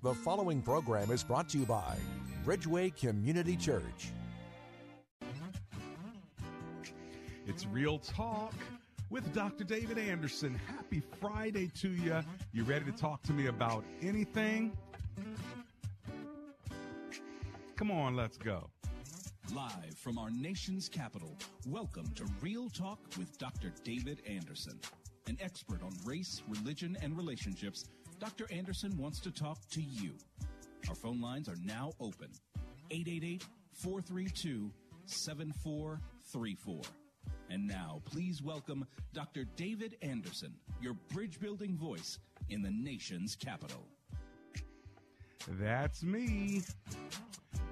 The following program is brought to you by Bridgeway Community Church. It's Real Talk with Dr. David Anderson. Happy Friday to you. You ready to talk to me about anything? Come on, let's go. Live from our nation's capital, welcome to Real Talk with Dr. David Anderson. An expert on race, religion, and relationships, Dr. Anderson wants to talk to you. Our phone lines are now open 888 432 7434. And now, please welcome Dr. David Anderson, your bridge building voice in the nation's capital. That's me,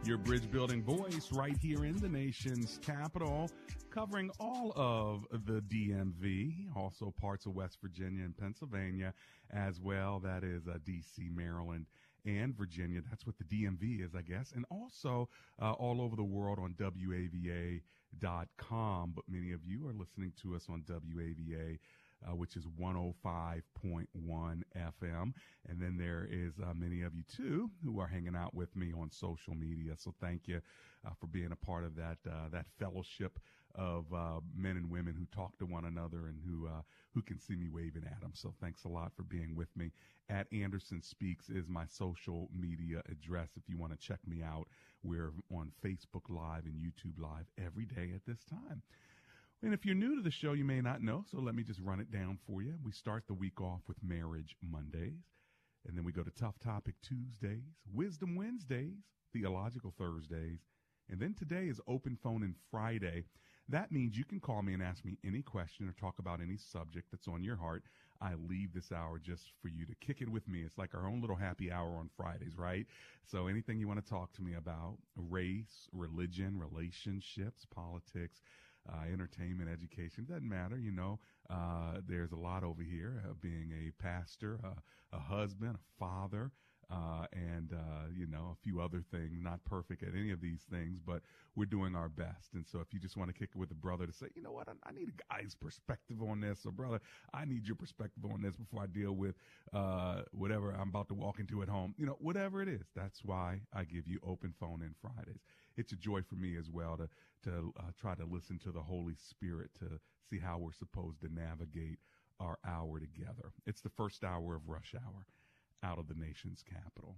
your bridge building voice right here in the nation's capital, covering all of the DMV, also parts of West Virginia and Pennsylvania as well. That is uh, DC, Maryland, and Virginia. That's what the DMV is, I guess. And also uh, all over the world on WAVA.com. But many of you are listening to us on WAVA uh, which is 105.1 FM. And then there is uh, many of you too who are hanging out with me on social media. So thank you uh, for being a part of that uh, that fellowship of uh, men and women who talk to one another and who who can see me waving at them. So thanks a lot for being with me. At Anderson Speaks is my social media address. If you want to check me out, we're on Facebook Live and YouTube Live every day at this time. And if you're new to the show, you may not know, so let me just run it down for you. We start the week off with Marriage Mondays, and then we go to Tough Topic Tuesdays, Wisdom Wednesdays, Theological Thursdays, and then today is Open Phone and Friday. That means you can call me and ask me any question or talk about any subject that's on your heart. I leave this hour just for you to kick it with me. It's like our own little happy hour on Fridays, right? So anything you want to talk to me about, race, religion, relationships, politics, uh, entertainment, education. Doesn't matter, you know. Uh, there's a lot over here. Uh, being a pastor, a husband, a father, uh, and uh, you know a few other things. Not perfect at any of these things, but we're doing our best. And so, if you just want to kick it with a brother to say, you know what, I, I need a guy's perspective on this, or brother, I need your perspective on this before I deal with uh, whatever I'm about to walk into at home. You know, whatever it is. That's why I give you open phone in Fridays. It's a joy for me as well to to uh, try to listen to the Holy Spirit to see how we're supposed to navigate our hour together. It's the first hour of rush hour out of the nation's capital.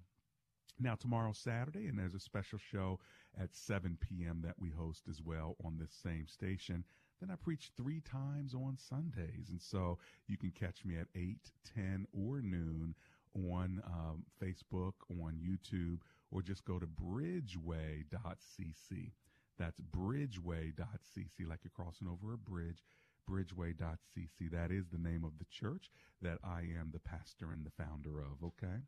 Now, tomorrow's Saturday, and there's a special show at 7 p.m. that we host as well on this same station. Then I preach three times on Sundays. And so you can catch me at 8, 10, or noon on um, Facebook, on YouTube, or just go to bridgeway.cc. That's bridgeway.cc, like you're crossing over a bridge. Bridgeway.cc. That is the name of the church that I am the pastor and the founder of. Okay.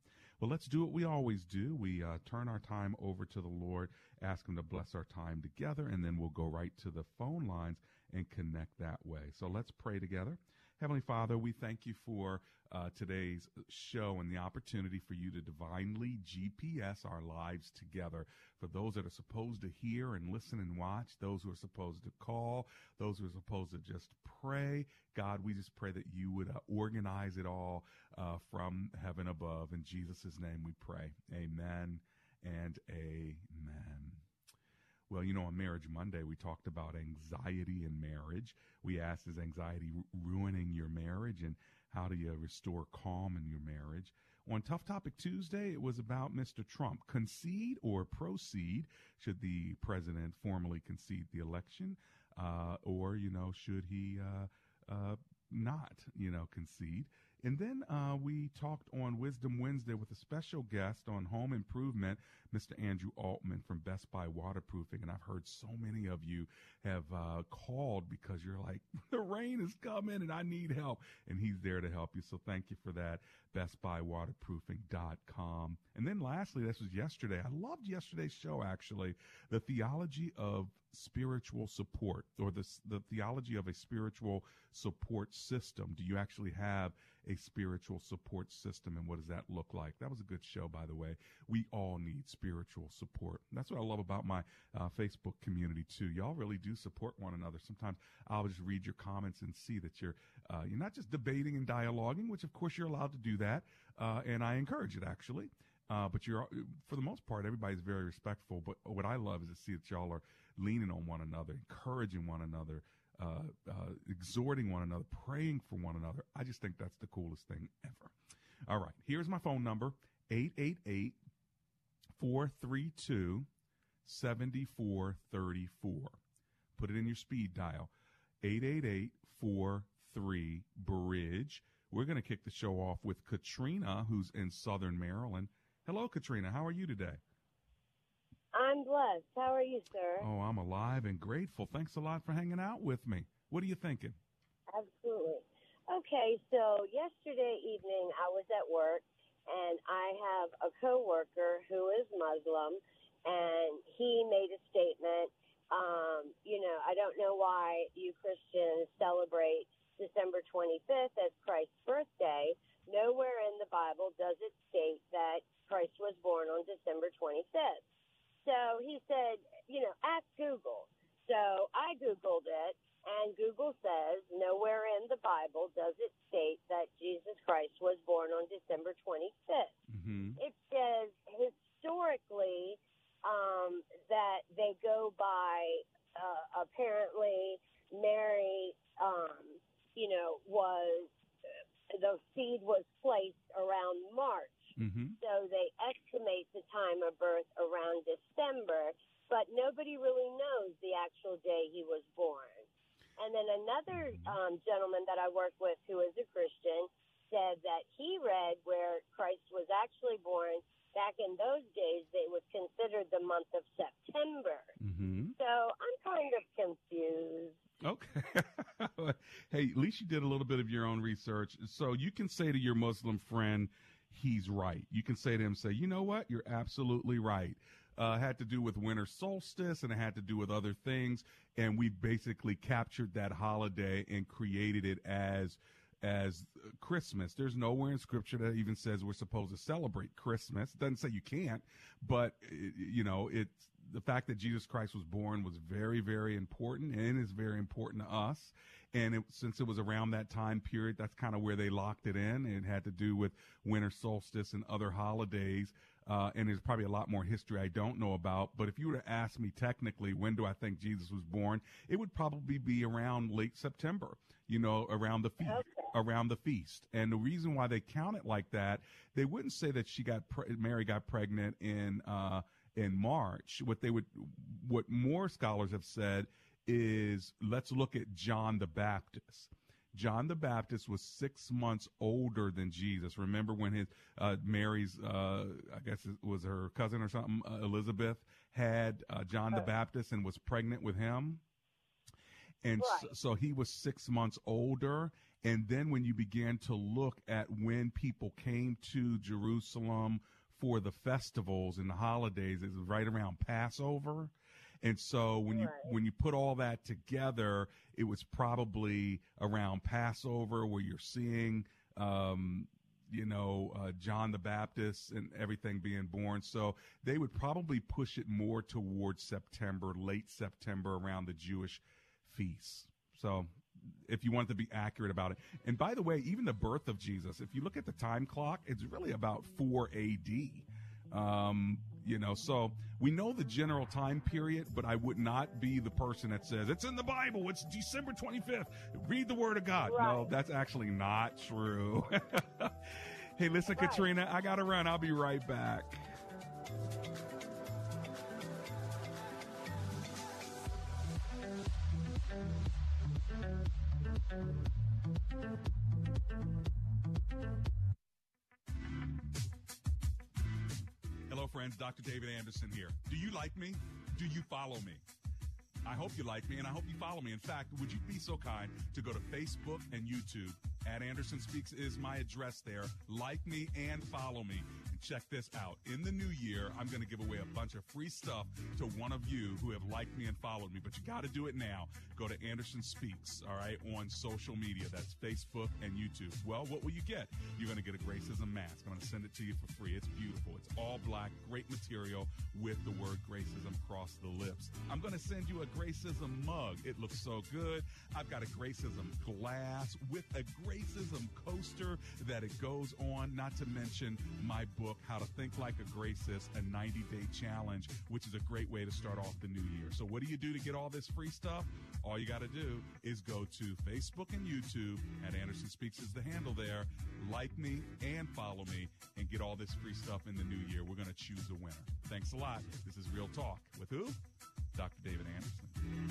Well, let's do what we always do. We uh, turn our time over to the Lord, ask Him to bless our time together, and then we'll go right to the phone lines and connect that way. So let's pray together. Heavenly Father, we thank you for uh, today's show and the opportunity for you to divinely GPS our lives together. For those that are supposed to hear and listen and watch, those who are supposed to call, those who are supposed to just pray, God, we just pray that you would uh, organize it all uh, from heaven above. In Jesus' name we pray. Amen and amen. Well, you know, on Marriage Monday, we talked about anxiety in marriage. We asked, is anxiety ruining your marriage? And how do you restore calm in your marriage? On Tough Topic Tuesday, it was about Mr. Trump. Concede or proceed? Should the president formally concede the election? Uh, or, you know, should he uh, uh, not, you know, concede? And then uh, we talked on Wisdom Wednesday with a special guest on home improvement, Mr. Andrew Altman from Best Buy Waterproofing. And I've heard so many of you have uh, called because you're like, the rain is coming and I need help. And he's there to help you. So thank you for that. BestBuyWaterproofing.com. And then lastly, this was yesterday. I loved yesterday's show, actually. The theology of spiritual support or the, the theology of a spiritual support system. Do you actually have a spiritual support system and what does that look like? That was a good show, by the way. We all need spiritual support. That's what I love about my uh, Facebook community too. Y'all really do support one another. Sometimes I'll just read your comments and see that you're uh, you're not just debating and dialoguing, which of course you're allowed to do that, uh, and I encourage it actually. Uh, but you're, for the most part, everybody's very respectful. But what I love is to see that y'all are leaning on one another, encouraging one another, uh, uh, exhorting one another, praying for one another. I just think that's the coolest thing ever. All right, here's my phone number 888 432 7434. Put it in your speed dial 888 43 Bridge. We're going to kick the show off with Katrina, who's in Southern Maryland. Hello, Katrina. How are you today? I'm blessed. How are you, sir? Oh, I'm alive and grateful. Thanks a lot for hanging out with me. What are you thinking? Absolutely. Okay, so yesterday evening I was at work and I have a coworker who is Muslim and he made a statement um, you know, I don't know why you Christians celebrate December 25th as Christ's birthday. Nowhere in the Bible does it state that Christ was born on December 25th. So he said, you know, ask Google. So I Googled it, and Google says nowhere in the Bible does it state that Jesus Christ was born on December 25th. Mm-hmm. It says historically um, that they go by uh, apparently Mary, um, you know, was the seed was placed around March. Mm-hmm. So they estimate the time of birth around December, but nobody really knows the actual day he was born. And then another um, gentleman that I work with who is a Christian said that he read where Christ was actually born back in those days. They was considered the month of September. Mm-hmm. So I'm kind of confused. Okay. hey, at least you did a little bit of your own research. So you can say to your Muslim friend, he's right. You can say to him, say, you know what? You're absolutely right. Uh, had to do with winter solstice and it had to do with other things. And we basically captured that holiday and created it as as Christmas. There's nowhere in scripture that even says we're supposed to celebrate Christmas. It doesn't say you can't, but you know, it's the fact that Jesus Christ was born was very, very important and is very important to us. And it, since it was around that time period, that's kind of where they locked it in. It had to do with winter solstice and other holidays. Uh, and there's probably a lot more history I don't know about. But if you were to ask me technically, when do I think Jesus was born? It would probably be around late September, you know, around the feast, okay. around the feast. And the reason why they count it like that, they wouldn't say that she got, pre- Mary got pregnant in, uh, in March. What they would, what more scholars have said is let's look at John the Baptist. John the Baptist was six months older than Jesus. Remember when his uh, Mary's, uh, I guess it was her cousin or something, uh, Elizabeth, had uh, John the Baptist and was pregnant with him, and right. so, so he was six months older. And then when you began to look at when people came to Jerusalem for the festivals and the holidays, it was right around Passover. And so when you when you put all that together, it was probably around Passover where you're seeing um, you know, uh, John the Baptist and everything being born. So they would probably push it more towards September, late September, around the Jewish feasts. So if you want to be accurate about it. And by the way, even the birth of Jesus, if you look at the time clock, it's really about 4 AD. Um, you know, so we know the general time period, but I would not be the person that says it's in the Bible. It's December 25th. Read the word of God. Right. No, that's actually not true. hey, listen, right. Katrina, I got to run. I'll be right back. Hello, friends. Dr. David Anderson here. Do you like me? Do you follow me? I hope you like me and I hope you follow me. In fact, would you be so kind to go to Facebook and YouTube? At Anderson Speaks is my address there. Like me and follow me check this out. In the new year, I'm going to give away a bunch of free stuff to one of you who have liked me and followed me, but you got to do it now. Go to Anderson Speaks, all right, on social media. That's Facebook and YouTube. Well, what will you get? You're going to get a Gracism mask. I'm going to send it to you for free. It's beautiful. It's all black, great material with the word Gracism across the lips. I'm going to send you a Gracism mug. It looks so good. I've got a Gracism glass with a Gracism coaster that it goes on, not to mention my book book, How to Think Like a Gracist, a 90 day challenge, which is a great way to start off the new year. So, what do you do to get all this free stuff? All you got to do is go to Facebook and YouTube at Anderson Speaks is the handle there. Like me and follow me and get all this free stuff in the new year. We're going to choose a winner. Thanks a lot. This is Real Talk with who? Dr. David Anderson.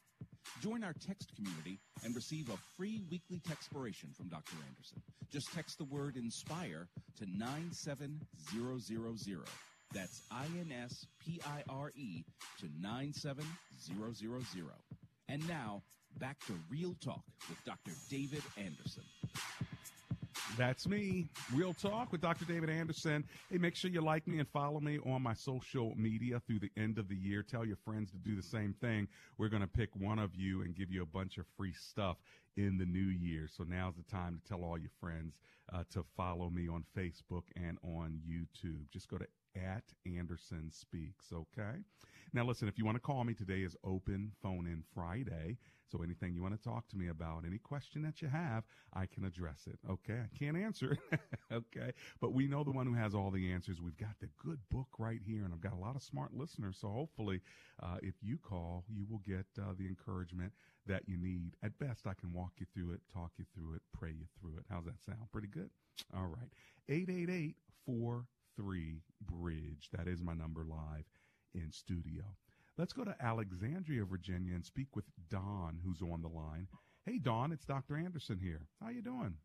Join our text community and receive a free weekly textpiration from Dr. Anderson. Just text the word INSPIRE to 97000. That's I-N-S-P-I-R-E to 97000. And now, back to Real Talk with Dr. David Anderson. That's me. Real Talk with Dr. David Anderson. Hey, make sure you like me and follow me on my social media through the end of the year. Tell your friends to do the same thing. We're going to pick one of you and give you a bunch of free stuff in the new year. So now's the time to tell all your friends uh, to follow me on Facebook and on YouTube. Just go to at Anderson Speaks, okay? Now, listen, if you want to call me, today is open phone in Friday. So anything you want to talk to me about, any question that you have, I can address it. Okay. I can't answer it. okay. But we know the one who has all the answers. We've got the good book right here, and I've got a lot of smart listeners. So hopefully, uh, if you call, you will get uh, the encouragement that you need. At best, I can walk you through it, talk you through it, pray you through it. How's that sound? Pretty good? All right. 888 43 Bridge. That is my number live in studio. Let's go to Alexandria, Virginia, and speak with Don, who's on the line. Hey, Don, it's Dr. Anderson here. How you doing?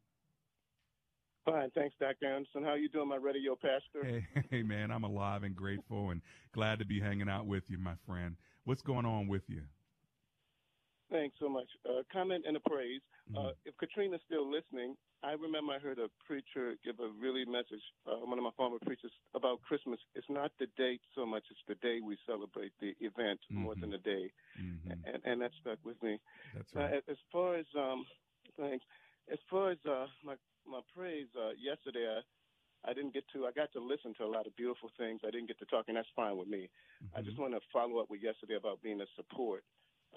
Fine, thanks, Dr. Anderson. How you doing, my radio pastor? Hey, hey, man, I'm alive and grateful and glad to be hanging out with you, my friend. What's going on with you? Thanks so much. Uh, comment and a praise. Mm-hmm. Uh, if Katrina's still listening, I remember I heard a preacher give a really message, uh, one of my former preachers, about Christmas. It's not the date so much; it's the day we celebrate the event more than the day, Mhm. and, and that stuck with me. That's right. as- far as um, thanks. As far as uh, my my praise uh, yesterday, I, I didn't get to. I got to listen to a lot of beautiful things. I didn't get to talk, and that's fine with me. I just want to follow up with yesterday about being a support.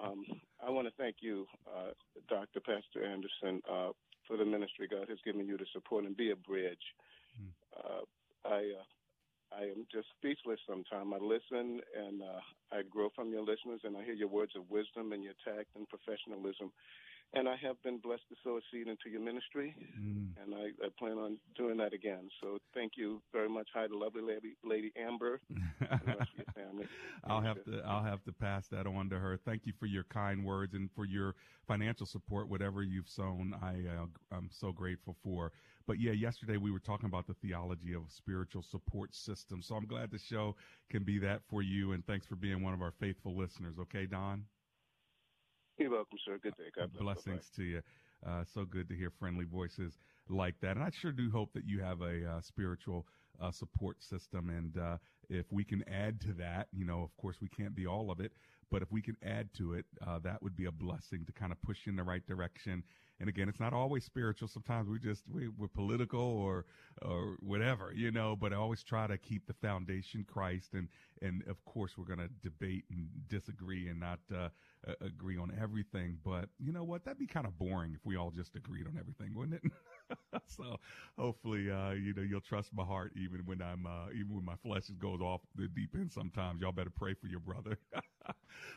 Um, I want to thank you, uh, Dr. Pastor Anderson, uh, for the ministry God has given you to support and be a bridge. Uh, I uh, I am just speechless sometimes. I listen and uh, I grow from your listeners, and I hear your words of wisdom and your tact and professionalism. And I have been blessed to sow a seed into your ministry, Mm. and I, I plan on doing that again. So thank you very much. Hi to lovely lady, lady Amber, and the rest of your family. I'll have to I'll have to pass that on to her. Thank you for your kind words and for your financial support. Whatever you've sown, I uh, I'm so grateful for. But yeah, yesterday we were talking about the theology of spiritual support system. So I'm glad the show can be that for you. And thanks for being one of our faithful listeners. Okay, Don. You're welcome, sir. Good day. God bless. Blessings to you. Uh, so good to hear friendly voices like that. And I sure do hope that you have a uh, spiritual uh, support system. And uh, if we can add to that, you know, of course, we can't be all of it, but if we can add to it, uh, that would be a blessing to kind of push you in the right direction. And again, it's not always spiritual. Sometimes we just we, we're political or or whatever, you know. But I always try to keep the foundation Christ, and and of course we're going to debate and disagree and not uh, agree on everything. But you know what? That'd be kind of boring if we all just agreed on everything, wouldn't it? so hopefully, uh, you know, you'll trust my heart even when I'm uh, even when my flesh goes off the deep end. Sometimes y'all better pray for your brother. all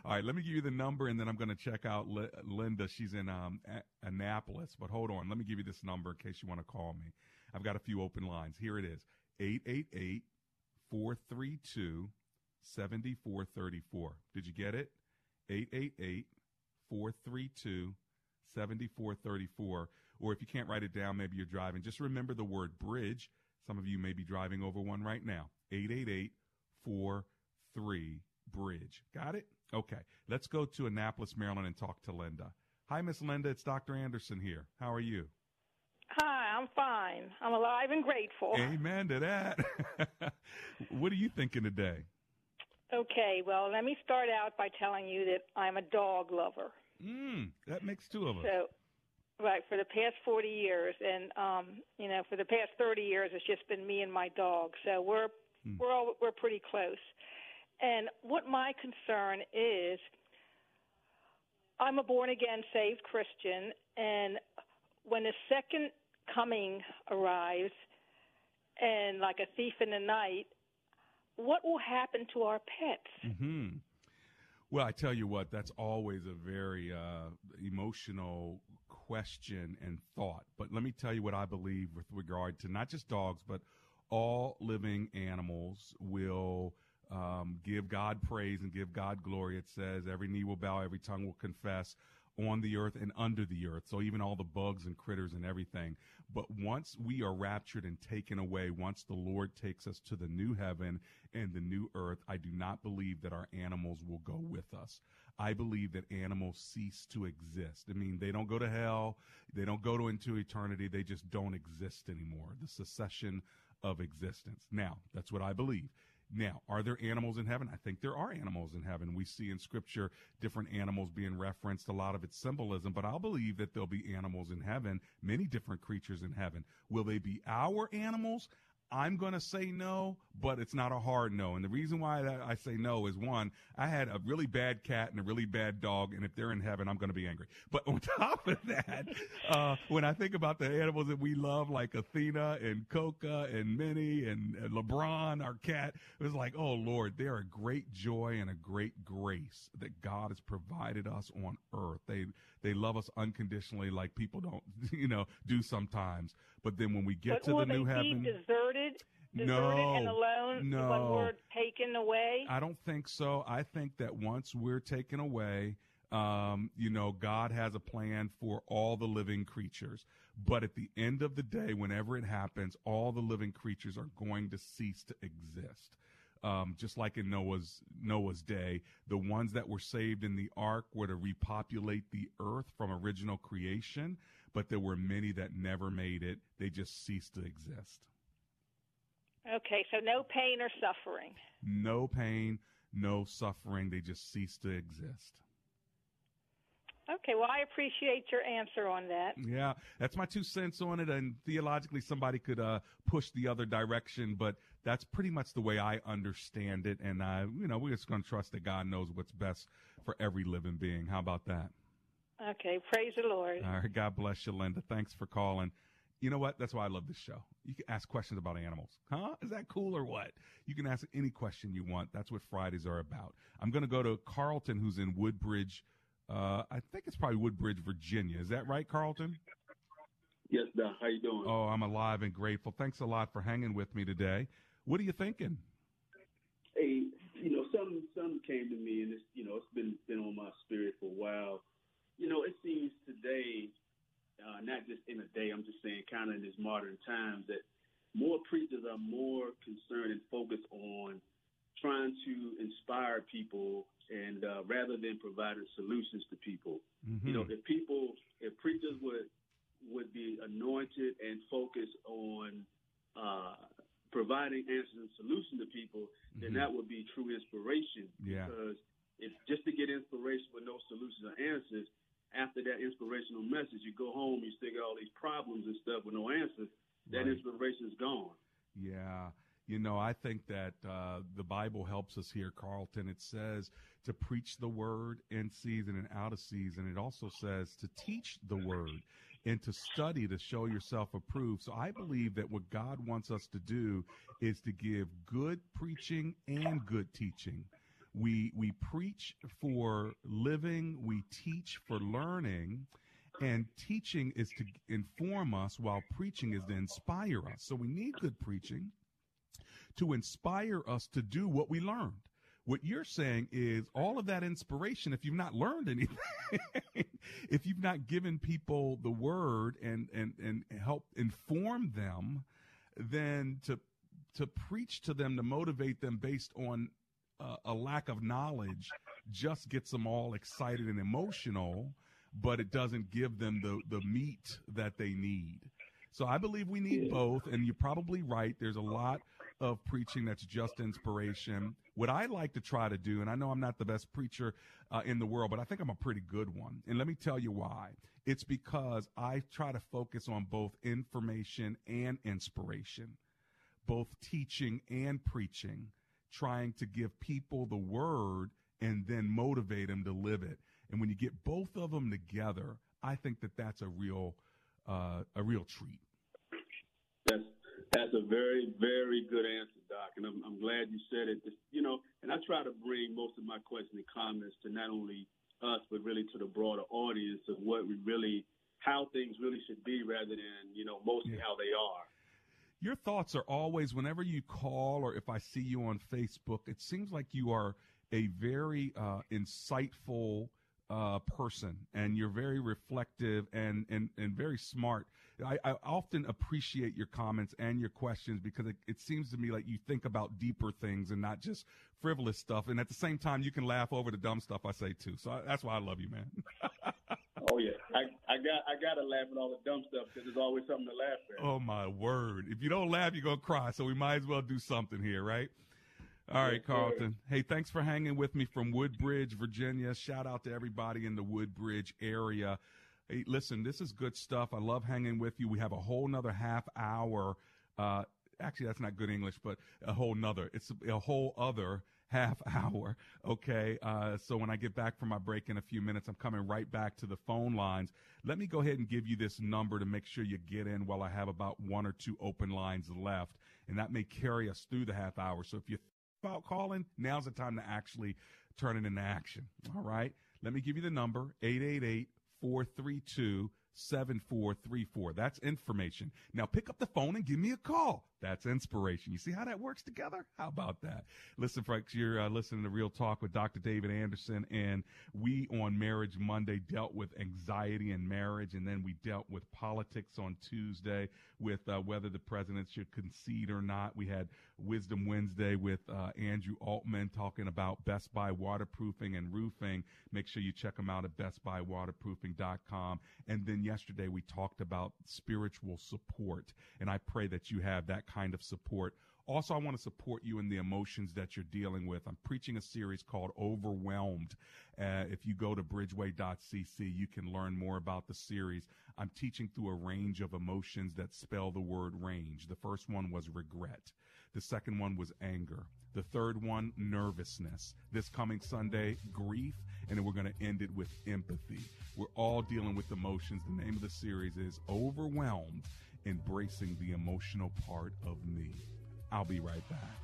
right, let me give you the number, and then I'm going to check out Li- Linda. She's in um, A- Annapolis, but hold on. Let me give you this number in case you want to call me. I've got a few open lines. Here it is: eight eight eight four three two seventy four thirty four. Did you get it? 888 432 7434. Or if you can't write it down, maybe you're driving, just remember the word bridge. Some of you may be driving over one right now. 888 43 Bridge. Got it? Okay. Let's go to Annapolis, Maryland and talk to Linda. Hi, Miss Linda. It's Dr. Anderson here. How are you? Hi, I'm fine. I'm alive and grateful. Amen to that. what are you thinking today? Okay, well, let me start out by telling you that I'm a dog lover. Mm, that makes two of us. So, right, for the past 40 years, and um, you know, for the past 30 years, it's just been me and my dog. So we're Hmm. we're all we're pretty close. And what my concern is, I'm a born again, saved Christian, and when the second coming arrives, and like a thief in the night, what will happen to our pets? hmm Well, I tell you what, that's always a very uh, emotional question and thought. But let me tell you what I believe with regard to not just dogs, but all living animals will um, give God praise and give God glory. It says every knee will bow, every tongue will confess on the earth and under the earth. So even all the bugs and critters and everything. But once we are raptured and taken away, once the Lord takes us to the new heaven and the new earth, I do not believe that our animals will go with us. I believe that animals cease to exist. I mean, they don't go to hell. They don't go to into eternity. They just don't exist anymore. The secession of existence. Now, that's what I believe. Now, are there animals in heaven? I think there are animals in heaven. We see in scripture different animals being referenced, a lot of it's symbolism, but I'll believe that there'll be animals in heaven, many different creatures in heaven. Will they be our animals? I'm going to say no, but it's not a hard no. And the reason why I say no is one, I had a really bad cat and a really bad dog, and if they're in heaven, I'm going to be angry. But on top of that, uh, when I think about the animals that we love, like Athena and Coca and Minnie and, and LeBron, our cat, it was like, oh Lord, they're a great joy and a great grace that God has provided us on earth. They they love us unconditionally, like people don't, you know, do sometimes. But then when we get but to the new heaven, deserted, deserted No, and alone no. when we're taken away? I don't think so. I think that once we're taken away, um, you know, God has a plan for all the living creatures. But at the end of the day, whenever it happens, all the living creatures are going to cease to exist. Um, just like in Noah's Noah's day, the ones that were saved in the ark were to repopulate the earth from original creation, but there were many that never made it. They just ceased to exist. Okay, so no pain or suffering. No pain, no suffering. They just ceased to exist. Okay, well, I appreciate your answer on that. Yeah, that's my two cents on it. And theologically, somebody could uh, push the other direction, but that's pretty much the way I understand it. And, uh, you know, we're just going to trust that God knows what's best for every living being. How about that? Okay, praise the Lord. All right, God bless you, Linda. Thanks for calling. You know what? That's why I love this show. You can ask questions about animals. Huh? Is that cool or what? You can ask any question you want. That's what Fridays are about. I'm going to go to Carlton, who's in Woodbridge. Uh, I think it's probably Woodbridge, Virginia. Is that right, Carlton? Yes, Doc. How you doing? Oh, I'm alive and grateful. Thanks a lot for hanging with me today. What are you thinking? Hey, you know, some some came to me, and it's you know, it's been been on my spirit for a while. You know, it seems today uh, not just in a day, I'm just saying kind of in this modern times that more preachers are more concerned and focused on trying to inspire people and uh, rather than providing solutions to people. Mm-hmm. You know, if people, if preachers would would be anointed and focused on uh, providing answers and solutions to people, then Mhm. that would be true inspiration. Yeah. Because if just to get inspiration with no solutions or answers, after that inspirational message, you go home, you still got all these problems and stuff with no answers. That Right. inspiration is gone. Yeah. You know, I think that uh, the Bible helps us here, Carlton. It says to preach the word in season and out of season. It also says to teach the word and to study to show yourself approved. So I believe that what God wants us to do is to give good preaching and good teaching. We we preach for living, we teach for learning, and teaching is to inform us while preaching is to inspire us. So we need good preaching to inspire us to do what we learned. What you're saying is all of that inspiration, if you've not learned anything, if you've not given people the word and, and, and help inform them, then to, to preach to them, to motivate them based on uh, a lack of knowledge just gets them all excited and emotional, but it doesn't give them the, the meat that they need. So I believe we need both, and you're probably right. There's a lot of preaching that's just inspiration. What I like to try to do, and I know I'm not the best preacher uh, in the world, but I think I'm a pretty good one. And let me tell you why. It's because I try to focus on both information and inspiration, both teaching and preaching, trying to give people the word and then motivate them to live it. And when you get both of them together, I think that that's a real uh, a real treat. That's that's a very very good answer, Doc, and I'm, I'm glad you said it. You know, and I try to bring most of my questions and comments to not only us but really to the broader audience of what we really how things really should be, rather than you know mostly how they are. Your thoughts are always whenever you call or if I see you on Facebook, it seems like you are a very uh, insightful uh, person and you're very reflective and, and, and very smart. I, I often appreciate your comments and your questions because it, it seems to me like you think about deeper things and not just frivolous stuff. And at the same time, you can laugh over the dumb stuff I say too. So I, that's why I love you, man. Oh yeah, I, I got I got to laugh at all the dumb stuff because there's always something to laugh at. Oh my word! If you don't laugh, you're gonna cry. So we might as well do something here, right? All right, Carlton. Hey, thanks for hanging with me from Woodbridge, Virginia. Shout out to everybody in the Woodbridge area. Hey, listen, this is good stuff. I love hanging with you. We have a whole nother half hour. Uh, actually, that's not good English, but a whole nother. It's a whole other half hour. Okay. Uh, so when I get back from my break in a few minutes, I'm coming right back to the phone lines. Let me go ahead and give you this number to make sure you get in while I have about one or two open lines left. And that may carry us through the half hour. So if you about calling, now's the time to actually turn it into action. All right. Let me give you the number 888 432 7434. That's information. Now pick up the phone and give me a call. That's inspiration. You see how that works together? How about that? Listen, folks, you're uh, listening to Real Talk with Dr. David Anderson, and we on Marriage Monday dealt with anxiety in marriage, and then we dealt with politics on Tuesday with uh, whether the president should concede or not. We had Wisdom Wednesday with uh, Andrew Altman talking about Best Buy waterproofing and roofing. Make sure you check them out at bestbuywaterproofing.com. And then yesterday we talked about spiritual support, and I pray that you have that kind of support. Also, I want to support you in the emotions that you're dealing with. I'm preaching a series called Overwhelmed. Uh, if you go to bridgeway.cc, you can learn more about the series. I'm teaching through a range of emotions that spell the word range. The first one was regret. The second one was anger. The third one, nervousness. This coming Sunday, grief. And then we're going to end it with empathy. We're all dealing with emotions. The name of the series is Overwhelmed Embracing the Emotional Part of Me. I'll be right back.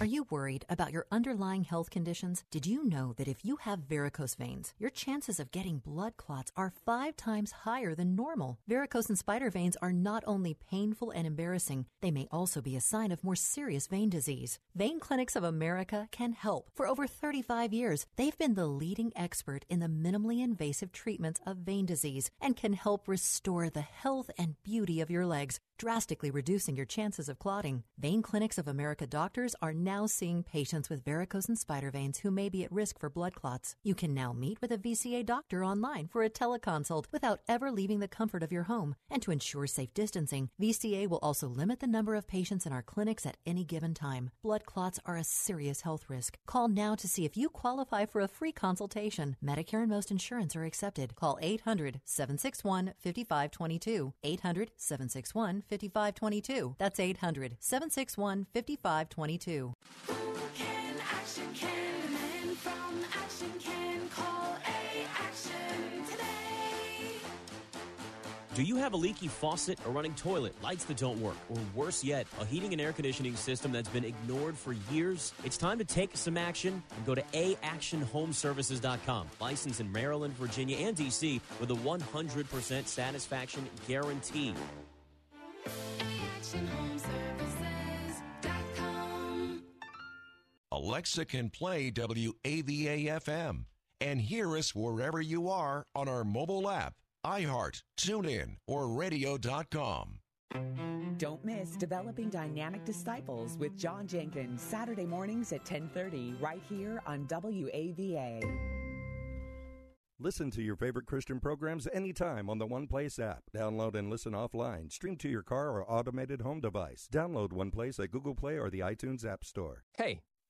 Are you worried about your underlying health conditions? Did you know that if you have varicose veins, your chances of getting blood clots are five times higher than normal? Varicose and spider veins are not only painful and embarrassing, they may also be a sign of more serious vein disease. Vein Clinics of America can help. For over 35 years, they've been the leading expert in the minimally invasive treatments of vein disease and can help restore the health and beauty of your legs drastically reducing your chances of clotting. Vein Clinics of America doctors are now seeing patients with varicose and spider veins who may be at risk for blood clots. You can now meet with a VCA doctor online for a teleconsult without ever leaving the comfort of your home. And to ensure safe distancing, VCA will also limit the number of patients in our clinics at any given time. Blood clots are a serious health risk. Call now to see if you qualify for a free consultation. Medicare and most insurance are accepted. Call 800 761 5522. 800 761 5522. That's 800 761 5522. Can action can demand from action can call a action today. Do you have a leaky faucet, a running toilet, lights that don't work, or worse yet, a heating and air conditioning system that's been ignored for years? It's time to take some action and go to aactionhomeservices.com. Licensed in Maryland, Virginia, and DC with a 100% satisfaction guarantee. Alexa can play WAVA FM and hear us wherever you are on our mobile app, iHeart, TuneIn, or radio.com. Don't miss Developing Dynamic Disciples with John Jenkins Saturday mornings at 10:30 right here on WAVA. Listen to your favorite Christian programs anytime on the One Place app. Download and listen offline. Stream to your car or automated home device. Download One Place at Google Play or the iTunes App Store. Hey,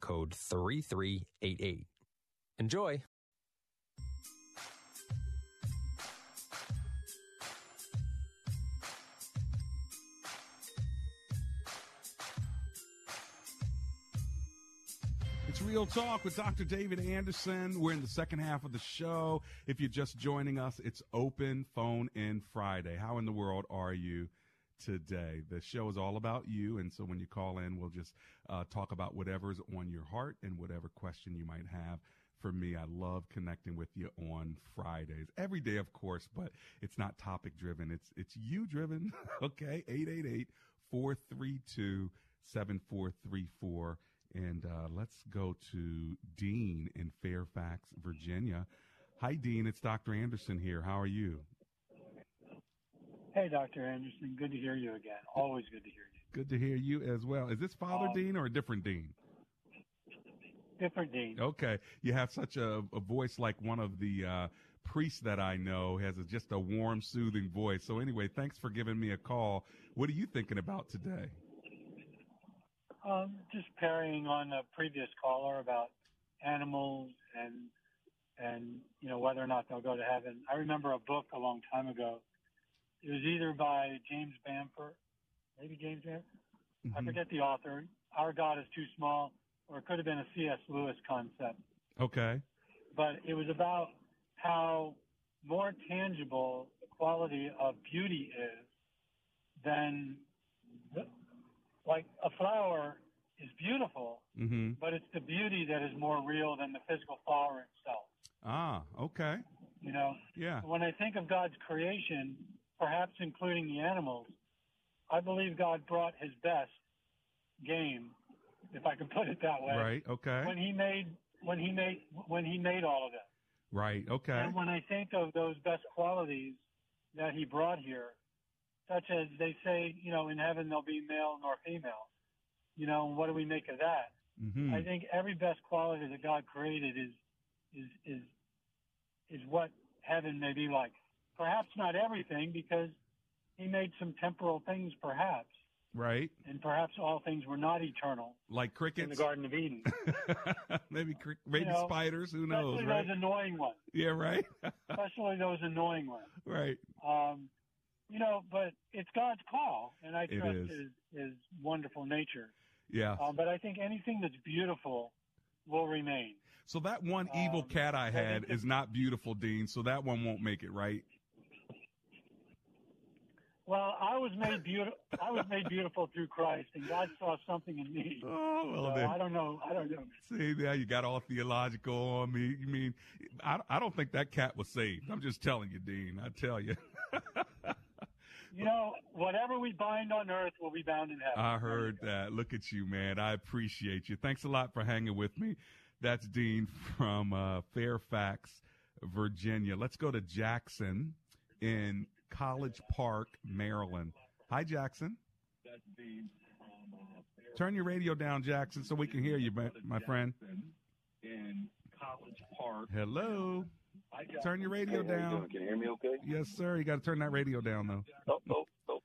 code 3388. Enjoy! It's Real Talk with Dr. David Anderson. We're in the second half of the show. If you're just joining us, it's open phone in Friday. How in the world are you today? The show is all about you. And so when you call in, we'll just uh, talk about whatever's on your heart and whatever question you might have for me. I love connecting with you on Fridays. Every day, of course, but it's not topic driven. It's, it's you driven. okay. 888 432 7434 And uh, let's go to Dean in Fairfax, Virginia. Hi, Dean. It's Dr. Anderson here. How are you? Hey, Dr. Anderson. Good to hear you again. Always good to hear you. Good to hear you as well. Is this Father Um, Dean or a different Dean? Different Dean. Okay. You have such a, a voice like one of the uh, priests that I know has a, just a warm, soothing voice. So, anyway, thanks for giving me a call. What are you thinking about today? Um, just parrying on a previous caller about animals and and you know whether or not they'll go to heaven. I remember a book a long time ago. It was either by James Bamford, maybe James Bamford. I Mhm. forget the author. Our God is too small, or it could have been a C.S. Lewis concept. Okay. but it was about how more tangible the quality of beauty is than the, like a flower is beautiful, Mm-hmm. but it's the beauty that is more real than the physical flower itself. Ah, okay. You know, Yeah. when I think of God's creation, perhaps including the animals, I believe God brought His best game, if I can put it that way. Right. Okay. When He made when He made when He made all of it. Right. Okay. And when I think of those best qualities that he brought here, such as they say, you know, in heaven there'll be male nor female, you know, what do we make of that? Mhm. I think every best quality that God created is is is is what heaven may be like. Perhaps not everything, because he made some temporal things, perhaps, Right. and perhaps all things were not eternal Like crickets? in the Garden of Eden. maybe cri- maybe You know, spiders. Who knows? Especially Right. those annoying ones. Yeah. Right. Especially those annoying ones. right. Um, you know, but it's God's call, and I It trust is. His, His wonderful nature. Yeah. Um, but I think anything that's beautiful will remain. So that one evil Um, cat I had is not beautiful, Dean. So that one won't make it, right? Well, I was made beautiful. I was made beautiful through Christ, and God saw something in me. Oh, well so then. I don't know. I don't know. See, now you got all theological on me. You mean, I, I don't think that cat was saved. I'm just telling you, Dean. I tell you. You know, whatever we bind on earth will be bound in heaven. I heard that. Look at you, man. I appreciate you. Thanks a lot for hanging with me. That's Dean from uh, Fairfax, Virginia. Let's go to Jackson in College Park, Maryland. Hi, Jackson. Turn your radio down, Jackson, so we can hear you, my, my friend. in College Park. Hello. Turn your radio you down. Can you hear me okay? Yes, sir. You got to turn that radio down, though. Oh, oh, oh.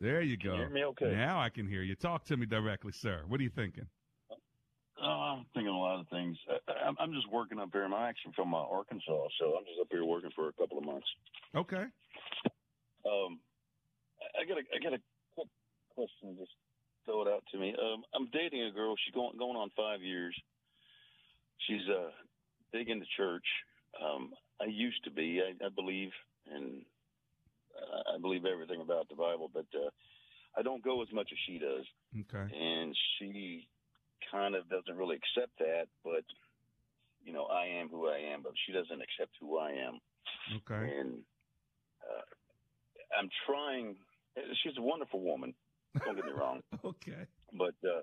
There you go. you hear me okay? Now I can hear you. Talk to me directly, sir. What are you thinking? Uh, I'm thinking a lot of things. I, I'm, I'm just working up here. I'm actually from uh, Arkansas, so I'm just up here working for a couple of months. Okay. Um, I, got a, I got a quick question. Just throw it out to me. Um, I'm dating a girl. She's going going on five years. She's uh big into church. Um, I used to be. I, I believe and uh, I believe everything about the Bible, but uh, I don't go as much as she does. Okay. and she kind of doesn't really accept that. But you know, I am who I am, but she doesn't accept who I am. Okay. And uh, I'm trying. She's a wonderful woman. Don't get me wrong. okay. But uh,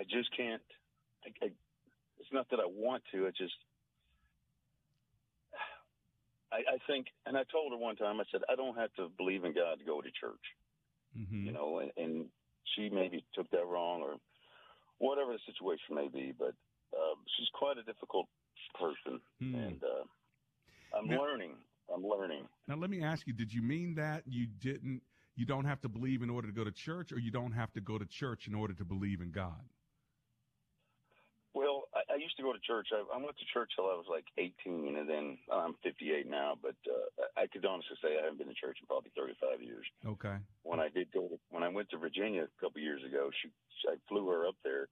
I just can't. I, I, it's not that I want to. It just. I, I think, and I told her one time. I said, I don't have to believe in God to go to church Mm-hmm. you know, and, and she maybe took that wrong or whatever the situation may be. But uh, she's quite a difficult person, Hmm. and uh, I'm Now- learning. I'm learning. Now let me ask you: Did you mean that you didn't? You don't have to believe in order to go to church, or you don't have to go to church in order to believe in God? Well, I, I used to go to church. I, I went to church till I was like 18, and then I'm 58 now. But uh, I could honestly say I haven't been to church in probably 35 years. Okay. When I did go, to, when I went to Virginia a couple years ago, she I flew her up there,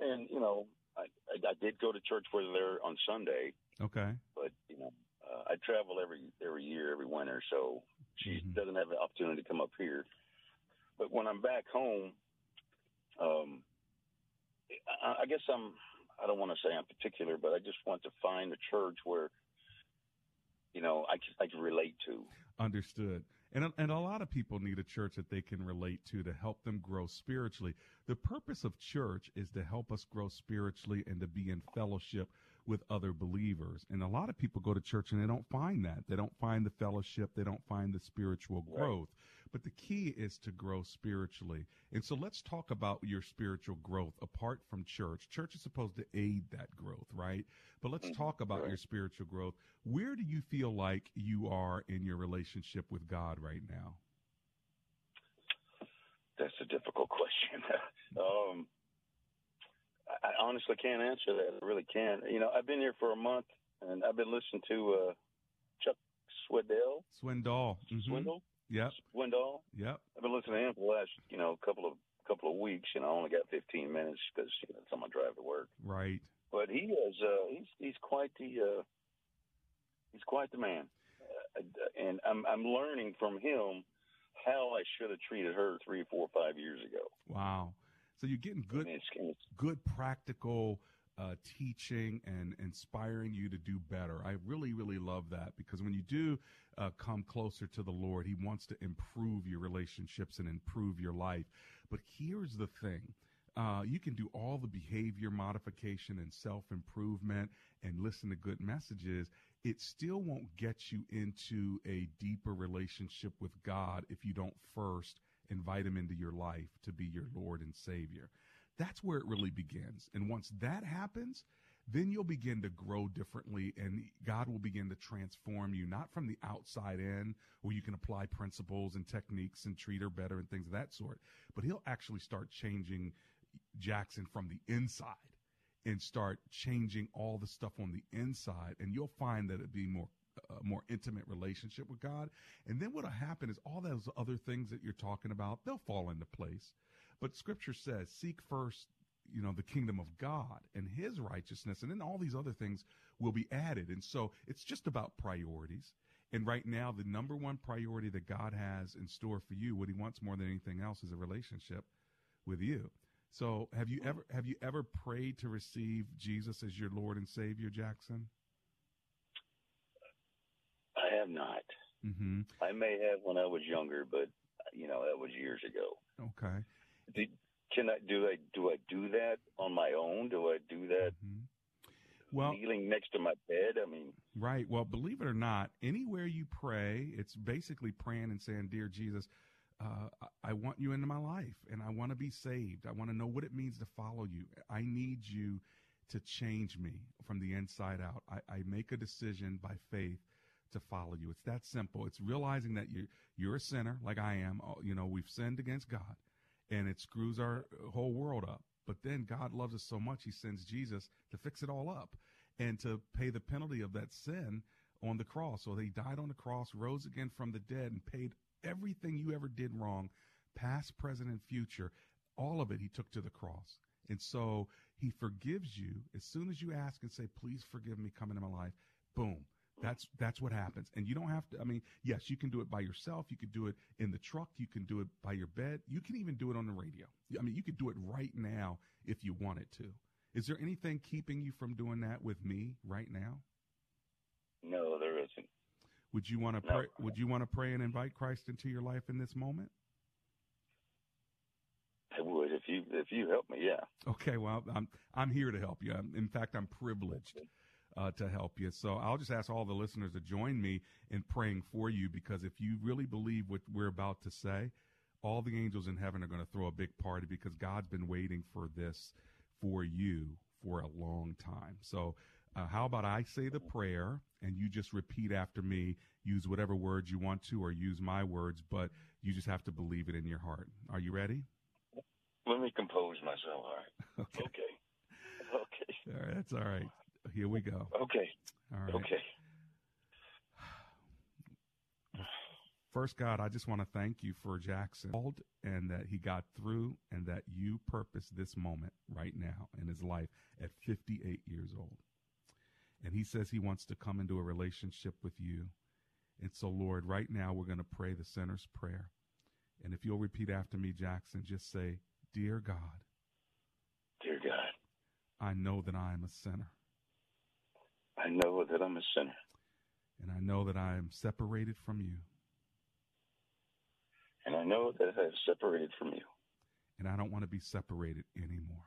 and you know, I I, I did go to church with her there on Sunday. Okay. but you know, uh, I travel every every year, every winter, so she doesn't have the opportunity to come up here. But when I'm back home, um, I, I guess I'm. I don't want to say I'm particular, but I just want to find a church where, you know, I can, I can relate to. Understood. And a, and a lot of people need a church that they can relate to to help them grow spiritually. The purpose of church is to help us grow spiritually and to be in fellowship with other believers. And a lot of people go to church and they don't find that. They don't find the fellowship, they don't find the spiritual growth. But the key is to grow spiritually. And so let's talk about your spiritual growth apart from church. Church is supposed to aid that growth, right? But let's talk about your spiritual growth. Where do you feel like you are in your relationship with God right now? That's a difficult question. um, I honestly can't answer that. I really can't. You know, I've been here for a month, and I've been listening to uh, Chuck Swindell. Swindoll. Mhm. Swindle. Yep. Swindell. Yep. I've been listening to him for the last, you know, couple of couple of weeks. You know, I only got 15 minutes because you know, it's on my drive to work. Right. But he is, uh, he's he's quite the uh, he's quite the man, uh, and I'm I'm learning from him how I should have treated her three, four, five years ago. Wow. So you're getting good, good practical uh, teaching and inspiring you to do better. I really, really love that because when you do uh, come closer to the Lord, He wants to improve your relationships and improve your life. But here's the thing. Uh, you can do all the behavior modification and self improvement and listen to good messages. It still won't get you into a deeper relationship with God if you don't first invite Him into your life to be your Lord and Savior. That's where it really begins. And once that happens, then you'll begin to grow differently and God will begin to transform you, not from the outside in where you can apply principles and techniques and treat her better and things of that sort, but he'll actually start changing Jackson from the inside and start changing all the stuff on the inside. And you'll find that it'd be more a more intimate relationship with God. And then what'll happen is all those other things that you're talking about, they'll fall into place. But scripture says, seek first, you know, the kingdom of God and his righteousness. And then all these other things will be added. And so it's just about priorities. And right now, the number one priority that God has in store for you, what he wants more than anything else is a relationship with you. So have you ever, have you ever prayed to receive Jesus as your Lord and Savior, Jackson? I have not. Mm-hmm. I may have when I was younger, but you know that was years ago. Okay. Do, can I do I do I do that on my own? Do I do that Well- kneeling next to my bed? I mean, Right. Well, believe it or not, anywhere you pray, it's basically praying and saying, Dear Jesus, uh, I- I want you into my life and I want to be saved. I want to know what it means to follow you. I need you to change me from the inside out. I, I make a decision by faith to follow you. It's that simple. It's realizing that you you're a sinner like I am. Uh, You know, we've sinned against God and it screws our whole world up. But then God loves us so much, he sends Jesus to fix it all up and to pay the penalty of that sin on the cross. So he died on the cross, rose again from the dead, and paid everything you ever did wrong, past, present, and future. All of it he took to the cross. And so he forgives you as soon as you ask and say, please forgive me, come into my life. Boom. That's that's what happens. And you don't have to I mean, yes, you can do it by yourself, you can do it in the truck, you can do it by your bed, you can even do it on the radio. I mean, you could do it right now if you wanted to. Is there anything keeping you from doing that with me right now? no, there isn't. Would you want to No. pray would you want to pray and invite Christ into your life in this moment? I would if you if you help me. Yeah. Okay, well, I'm I'm here to help you. I'm, in fact, I'm privileged uh, to help you. So I'll just ask all the listeners to join me in praying for you because if you really believe what we're about to say, all the angels in heaven are going to throw a big party because God's been waiting for this for you for a long time. So uh, how about I say the prayer and you just repeat after me? Use whatever words you want to, or use my words, but you just have to believe it in your heart. Are you ready? Let me compose myself. All right. Okay. Okay. Okay. All right, that's all right. Here we go. Okay. All right. Okay. First, God, I just want to thank you for Jackson and that he got through and that you purposed this moment right now in his life at 58 years old. And he says he wants to come into a relationship with you. And so, Lord, right now we're going to pray the sinner's prayer. And if you'll repeat after me, Jackson, just say, Dear God, Dear God, I know that I am a sinner. I know that I'm a sinner. And I know that I am separated from you. And I know that I have separated from you. And I don't want to be separated anymore.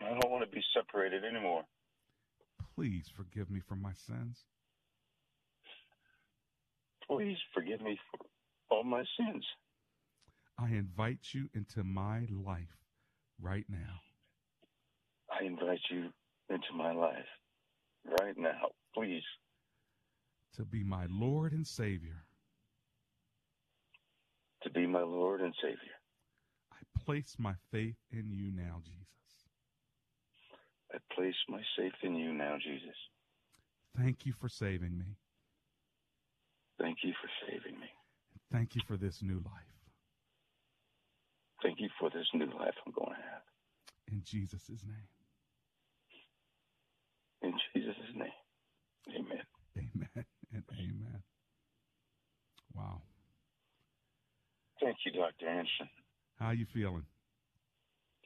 I don't want to be separated anymore. Please forgive me for my sins. Please forgive me for all my sins. I invite you into my life right now. I invite you into my life right now, please. To be my Lord and Savior. To be my Lord and Savior. I place my faith in you now, Jesus. I place my faith in you now, Jesus. Thank you for saving me. Thank you for saving me. Thank you for this new life. Thank you for this new life I'm going to have. In Jesus' name. In Jesus' name. Amen. Amen and amen. Wow. Thank you, Dr. Anderson. How you feeling?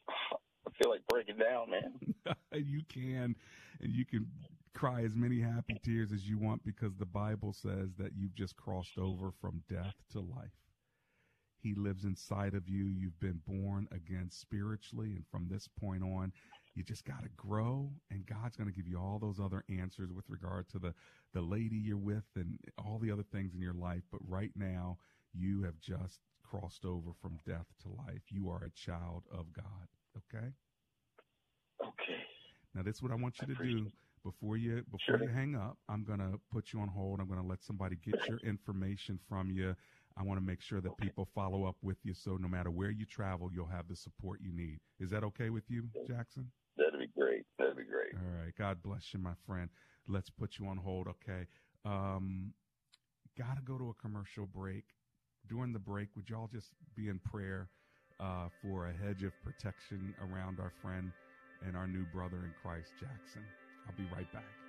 I feel like breaking down, man. you can and you can cry as many happy tears as you want because the Bible says that you've just crossed over from death to life. He lives inside of you. You've been born again spiritually. And from this point on, you just got to grow. And God's going to give you all those other answers with regard to the, the lady you're with and all the other things in your life. But right now, you have just crossed over from death to life. You are a child of God. Okay? Okay. Now, this is what I want you to do before you before you hang up. I'm going to put you on hold. I'm going to let somebody get your information from you. I want to make sure that people follow up with you, so no matter where you travel, you'll have the support you need. Is that okay with you, Jackson? That'd be great. That'd be great. All right. God bless you, my friend. Let's put you on hold. Okay. Um, Got to go to a commercial break. During the break, would y'all just be in prayer uh, for a hedge of protection around our friend and our new brother in Christ, Jackson? I'll be right back.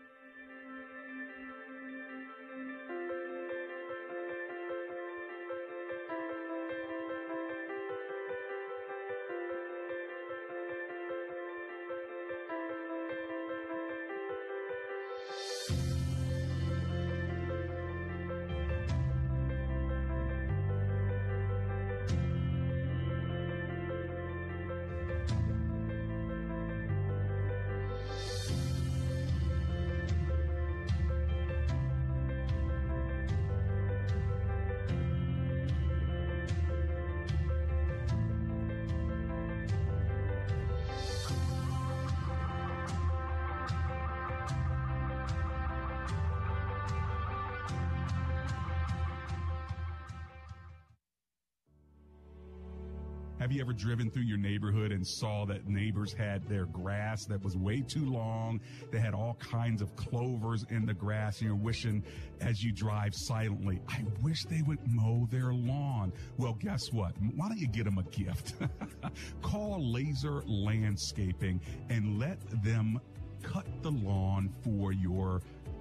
Have you ever driven through your neighborhood and saw that neighbors had their grass that was way too long? They had all kinds of clovers in the grass, and you're wishing as you drive silently, I wish they would mow their lawn. Well, guess what? Why don't you get them a gift? Call Laser Landscaping and let them cut the lawn for your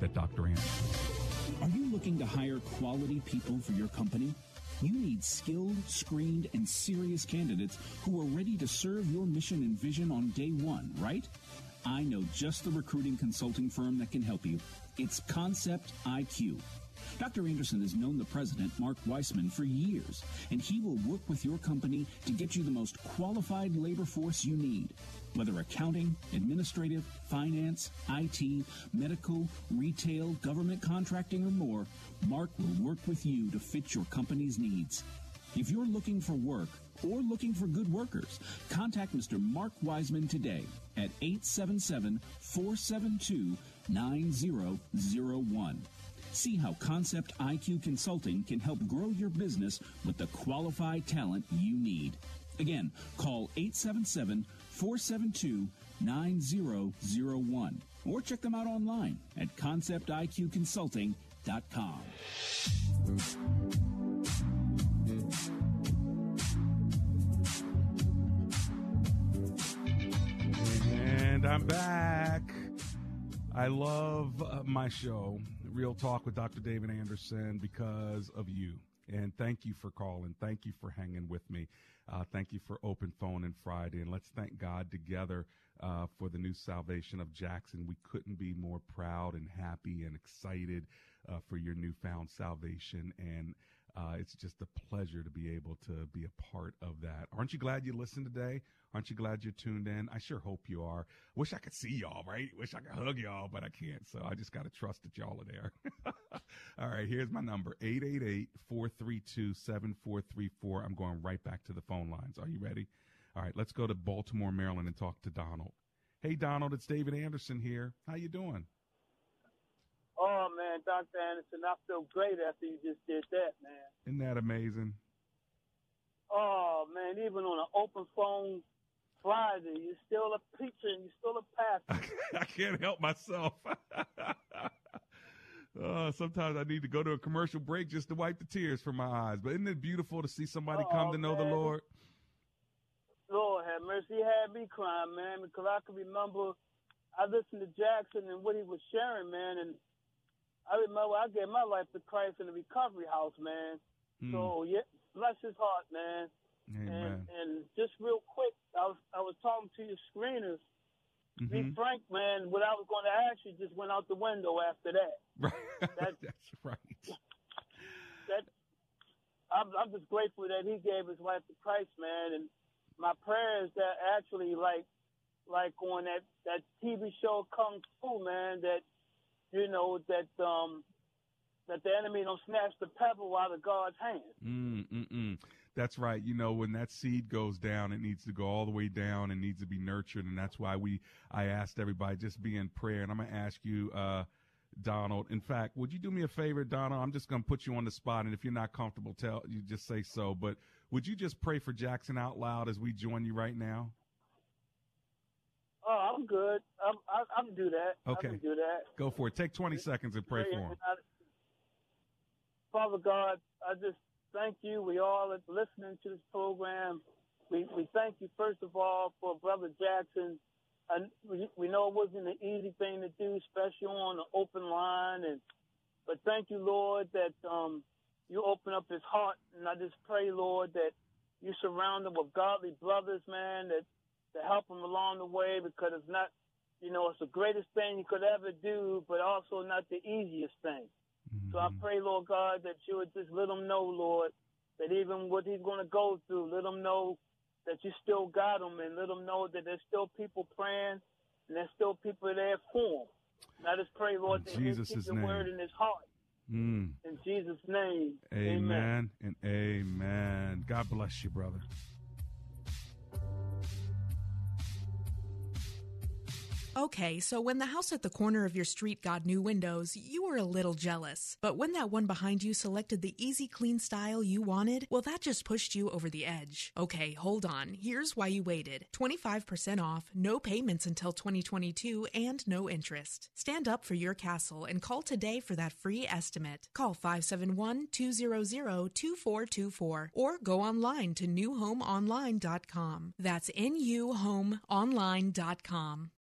that Dr. Anderson. Are you looking to hire quality people for your company? You need skilled, screened, and serious candidates who are ready to serve your mission and vision on day one, right? I know just the recruiting consulting firm that can help you. It's Concept IQ. Dr. Anderson has known the president, Mark Weissman, for years, and he will work with your company to get you the most qualified labor force you need. Whether accounting, administrative, finance, IT, medical, retail, government contracting, or more, Mark will work with you to fit your company's needs. If you're looking for work or looking for good workers, contact Mr. Mark Wiseman today at 877 472 9001. See how Concept IQ Consulting can help grow your business with the qualified talent you need. Again, call 877 472 9001 or check them out online at conceptiqconsulting.com. And I'm back. I love uh, my show, Real Talk with Dr. David Anderson, because of you. And thank you for calling. Thank you for hanging with me. Uh, thank you for open phone and Friday. And let's thank God together uh, for the new salvation of Jackson. We couldn't be more proud and happy and excited uh, for your newfound salvation. And uh, it's just a pleasure to be able to be a part of that. Aren't you glad you listened today? Aren't you glad you're tuned in? I sure hope you are. Wish I could see y'all, right? Wish I could hug y'all, but I can't. So I just got to trust that y'all are there. All right, here's my number 888 432 7434. I'm going right back to the phone lines. Are you ready? All right, let's go to Baltimore, Maryland and talk to Donald. Hey, Donald, it's David Anderson here. How you doing? Man, Dr. Anderson, I feel great after you just did that, man. Isn't that amazing? Oh man, even on an open phone Friday, you're still a preacher and you're still a pastor. I can't help myself. uh, sometimes I need to go to a commercial break just to wipe the tears from my eyes. But isn't it beautiful to see somebody come Oh, to know the. Lord? Lord have mercy, he had me crying, man, because I can remember I listened to Jackson and what he was sharing, man, and I remember I gave my life to Christ in the recovery house, man. Hmm. So yeah, bless his heart, man. Amen. And and just real quick, I was I was talking to your screeners. Be Mhm. frank, man. What I was going to ask you just went out the window after that. Right. That's right. That I'm I'm just grateful that he gave his life to Christ, man. And my prayer is that actually, like like on that that TV show Kung Fu, man, that you know that um that the enemy don't snatch the pebble out of God's hand. Mm, mm, mm. That's right. You know, when that seed goes down, it needs to go all the way down and needs to be nurtured. And that's why we, I asked everybody just be in prayer. And I'm going to ask you, uh, Donald. In fact, would you do me a favor, Donald? I'm just going to put you on the spot. And if you're not comfortable, tell you just say so. But would you just pray for Jackson out loud as we join you right now? I'm good. I'm, I, I do that. I Okay. can do that. Go for it. Take 20 seconds and pray for him. I- Father God, I just thank you. We all are listening to this program. We we thank you first of all for Brother Jackson. And we, we know it wasn't an easy thing to do, especially on the open line. And but thank you, Lord, that um, you open up his heart. And I just pray, Lord, that you surround him with godly brothers, man, that to help him along the way because it's not, you know, it's the greatest thing you could ever do, but also not the easiest thing. So I pray, Lord God, that you would just let him know, Lord, that even what he's going to go through, let him know that you still got him and let him know that there's still people praying and there's still people there for him. And I just pray, Lord, that Jesus' keep your name. word in his heart. Mm. In Jesus' name. Amen and amen. God bless you, brother. Okay, so when the house at the corner of your street got new windows, you were a little jealous. But when that one behind you selected the easy clean style you wanted, well, that just pushed you over the edge. Okay, hold on. Here's why you waited 25% off, no payments until 2022, and no interest. Stand up for your castle and call today for that free estimate. Call 571 200 2424 or go online to newhomeonline.com. That's nuhomeonline.com.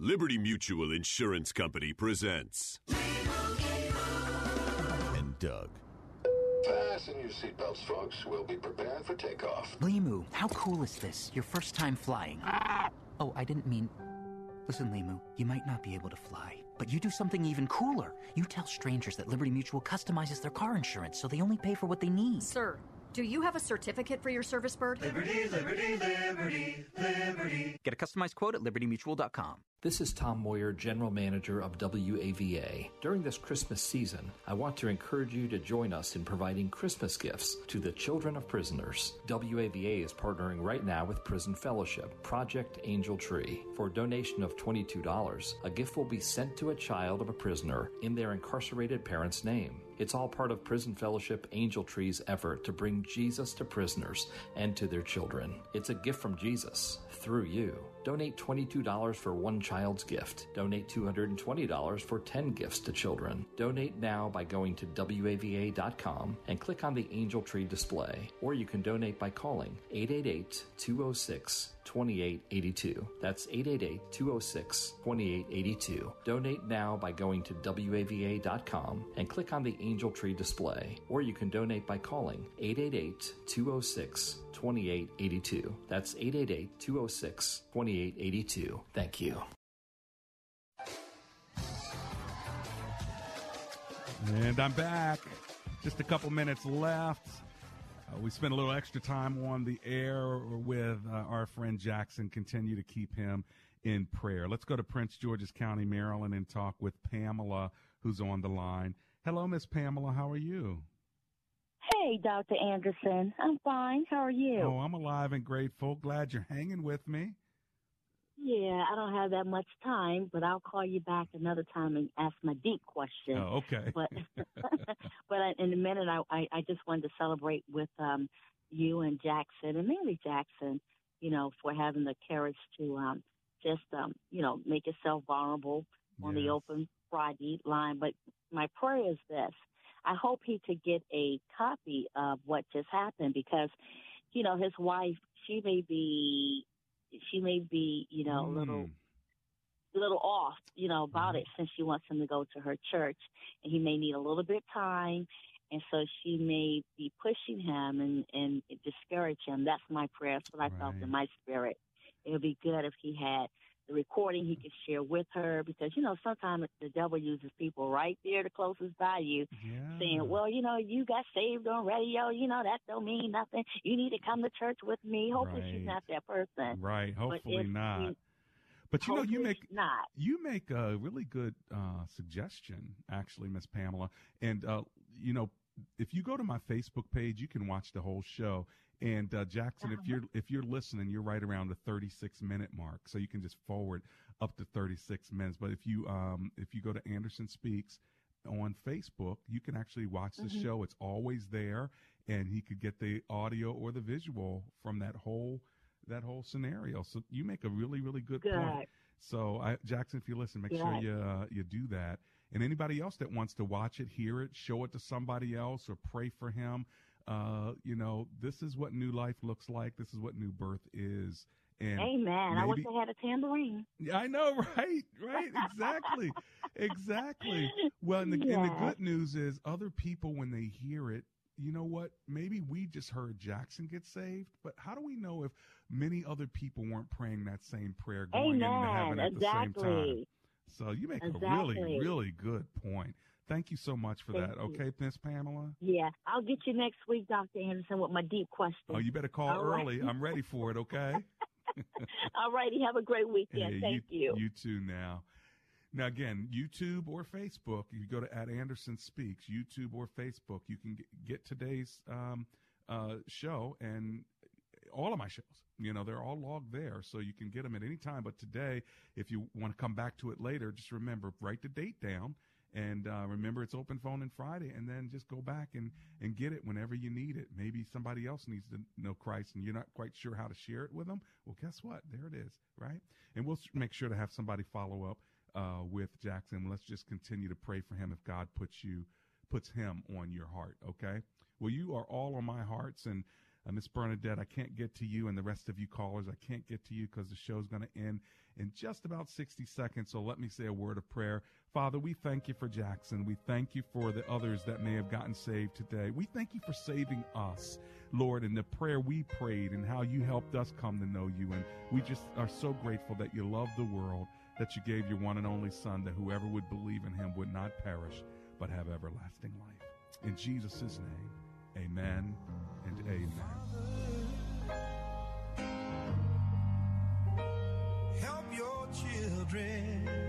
Liberty Mutual Insurance Company presents. And Doug. Fasten your seatbelts, folks. We'll be preparing for takeoff. Limu, how cool is this? Your first time flying. Ah! Oh, I didn't mean. Listen, Limu, you might not be able to fly, but you do something even cooler. You tell strangers that Liberty Mutual customizes their car insurance so they only pay for what they need. Sir, do you have a certificate for your service bird? Liberty, liberty, liberty, liberty. Get a customized quote at libertymutual.com. This is Tom Moyer, General Manager of WAVA. During this Christmas season, I want to encourage you to join us in providing Christmas gifts to the children of prisoners. WAVA is partnering right now with Prison Fellowship, Project Angel Tree. For a donation of $22, a gift will be sent to a child of a prisoner in their incarcerated parent's name. It's all part of Prison Fellowship Angel Tree's effort to bring Jesus to prisoners and to their children. It's a gift from Jesus through you. Donate $22 for one child's gift. Donate $220 for 10 gifts to children. Donate now by going to WAVA.com and click on the Angel Tree display, or you can donate by calling 888 206 2882. That's 888 206 2882. Donate now by going to WAVA.com and click on the Angel Tree display, or you can donate by calling 888 206 2882. That's 888 206 2882. Thank you. And I'm back. Just a couple minutes left. Uh, we spent a little extra time on the air with uh, our friend Jackson. Continue to keep him in prayer. Let's go to Prince George's County, Maryland, and talk with Pamela, who's on the line. Hello, Miss Pamela. How are you? Hey, Dr. Anderson. I'm fine. How are you? Oh, I'm alive and grateful. Glad you're hanging with me. Yeah, I don't have that much time, but I'll call you back another time and ask my deep question. Oh, okay. But but in a minute, I, I I just wanted to celebrate with um you and Jackson and mainly Jackson, you know, for having the courage to um just um you know make yourself vulnerable on the open Friday line. But my prayer is this: I hope he could get a copy of what just happened because, you know, his wife she may be she may be you know a little mm. little off, you know, about mm-hmm. it since she wants him to go to her church and he may need a little bit of time and so she may be pushing him and, and discourage him. That's my prayer. That's what I felt in my spirit. It would be good if he had the recording he could share with her because, you know, sometimes the devil uses people right there the closest by you saying, Well, you know, you got saved on radio, you know, that don't mean nothing. You need to come to church with me. Hopefully she's not that person. Right. Hopefully if not. she- But you know, you make not. you make a really good uh, suggestion, actually, Miss Pamela. And uh, you know, if you go to my Facebook page, you can watch the whole show. And uh, Jackson, if you're if you're listening, you're right around the 36 minute mark, so you can just forward up to 36 minutes. But if you um, if you go to Anderson Speaks on Facebook, you can actually watch the Mhm. show. It's always there, and he could get the audio or the visual from that whole that whole scenario. So you make a really really good, Good. point. So I, Jackson, if you listen, make sure you uh, you do that. And anybody else that wants to watch it, hear it, show it to somebody else, or pray for him. Uh, you know, this is what new life looks like. This is what new birth is. And Amen. I wish I had a tambourine. yeah, I know, right? Right, exactly. exactly. Well, and the, and the good news is other people, when they hear it, you know what? Maybe we just heard Jackson get saved, but how do we know if many other people weren't praying that same prayer going into Amen. heaven at the same time? So you make a really, really good point. Thank you so much for Thank that. you. Okay, Miss Pamela? Yeah, I'll get you next week, Dr. Anderson, with my deep question. Oh, you better call All right. early. I'm ready for it, okay? All righty. Have a great weekend. Hey, Thank you. You too now. Now again, YouTube or Facebook. You go to at Anderson Speaks, YouTube or Facebook. You can get, get today's um, uh, show and all of my shows. You know, they're all logged there, so you can get them at any time. But today, if you want to come back to it later, just remember write the date down. And uh, remember, it's open phone and Friday, and then just go back and, and get it whenever you need it. Maybe somebody else needs to know Christ, and you're not quite sure how to share it with them. Well, guess what? There it is, right? And we'll make sure to have somebody follow up uh, with Jackson. Let's just continue to pray for him if God puts you puts him on your heart. Okay. Well, you are all on my hearts, and uh, Miss Bernadette, I can't get to you, and the rest of you callers, I can't get to you because the show's going to end in just about 60 seconds. So let me say a word of prayer. Father, we thank you for Jackson. We thank you for the others that may have gotten saved today. We thank you for saving us, Lord, and the prayer we prayed and how you helped us come to know you. And we just are so grateful that you love the world that you gave your one and only Son, that whoever would believe in him would not perish, but have everlasting life. In Jesus' name, amen and amen. Children.